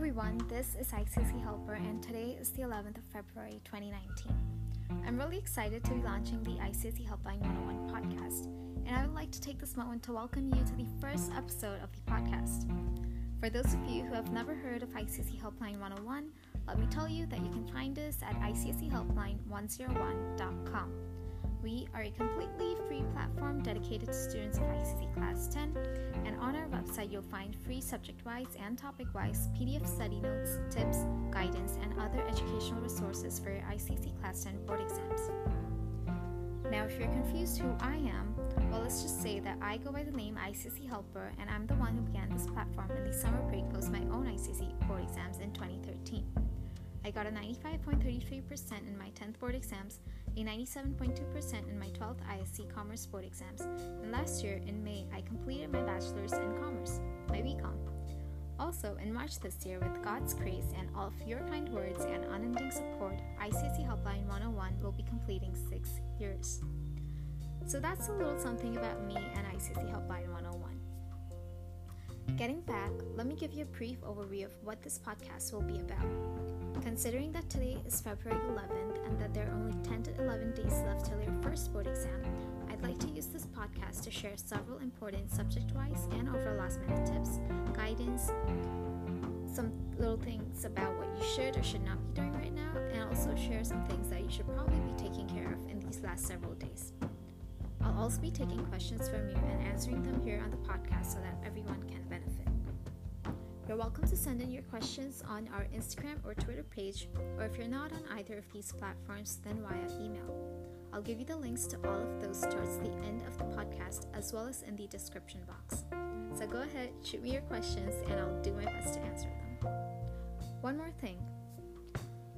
everyone, this is ICSE Helper, and today is the 11th of February 2019. I'm really excited to be launching the ICSE Helpline 101 podcast, and I would like to take this moment to welcome you to the first episode of the podcast. For those of you who have never heard of ICSE Helpline 101, let me tell you that you can find us at icsehelpline101.com. We are a completely free platform dedicated to students of ICSE Class 10, and on our website you'll find free subject wise and topic wise PDF study notes, tips, guidance, and other educational resources for your ICSE Class 10 board exams. Now, if you're confused who I am, well, let's just say that I go by the name ICSE Helper, and I'm the one who began this platform in the summer break post my own ICSE board exams in 2013. I got a 95.33% in my 10th board exams a 97.2% in my 12th ISC Commerce Board exams, and last year in May I completed my bachelor's in commerce, my BCom. Also, in March this year, with God's grace and all of your kind words and unending support, ICSE Helpline 101 will be completing six years. So that's a little something about me and ICSE Helpline 101. Getting back, let me give you a brief overview of what this podcast will be about. Considering that today is February 11th and that there are only 10 to 11 days left till your first board exam, I'd like to use this podcast to share several important subject wise and overall last minute tips, guidance, some little things about what you should or should not be doing right now, and also share some things that you should probably be taking care of in these last several days. I'll also be taking questions from you and answering them here on the podcast so that everyone can benefit. You're welcome to send in your questions on our Instagram or Twitter page, or if you're not on either of these platforms, then via email. I'll give you the links to all of those towards the end of the podcast as well as in the description box. So go ahead, shoot me your questions, and I'll do my best to answer them. One more thing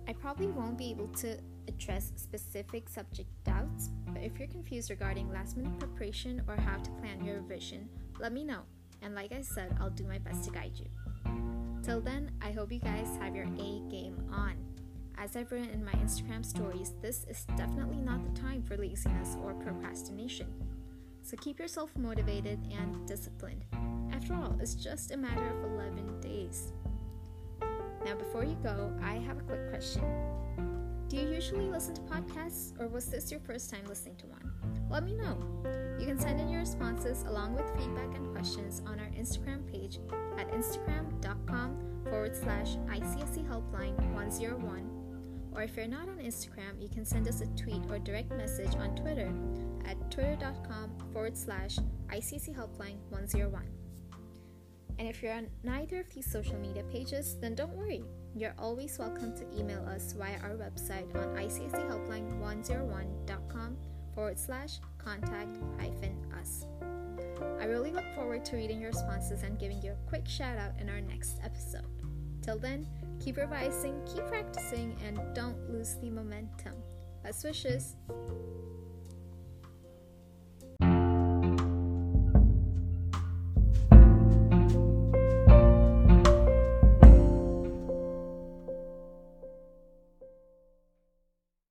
I probably won't be able to address specific subject doubts, but if you're confused regarding last minute preparation or how to plan your revision, let me know. And like I said, I'll do my best to guide you. Till then, I hope you guys have your A game on. As I've written in my Instagram stories, this is definitely not the time for laziness or procrastination. So keep yourself motivated and disciplined. After all, it's just a matter of 11 days. Now, before you go, I have a quick question. You usually listen to podcasts, or was this your first time listening to one? Let me know. You can send in your responses along with feedback and questions on our Instagram page at instagram.com forward slash ICSE Helpline 101. Or if you're not on Instagram, you can send us a tweet or direct message on Twitter at twitter.com forward slash ICSE Helpline 101. And if you're on neither of these social media pages, then don't worry. You're always welcome to email us via our website on icsehelpline101.com forward slash contact hyphen us. I really look forward to reading your responses and giving you a quick shout out in our next episode. Till then, keep revising, keep practicing, and don't lose the momentum. Best wishes!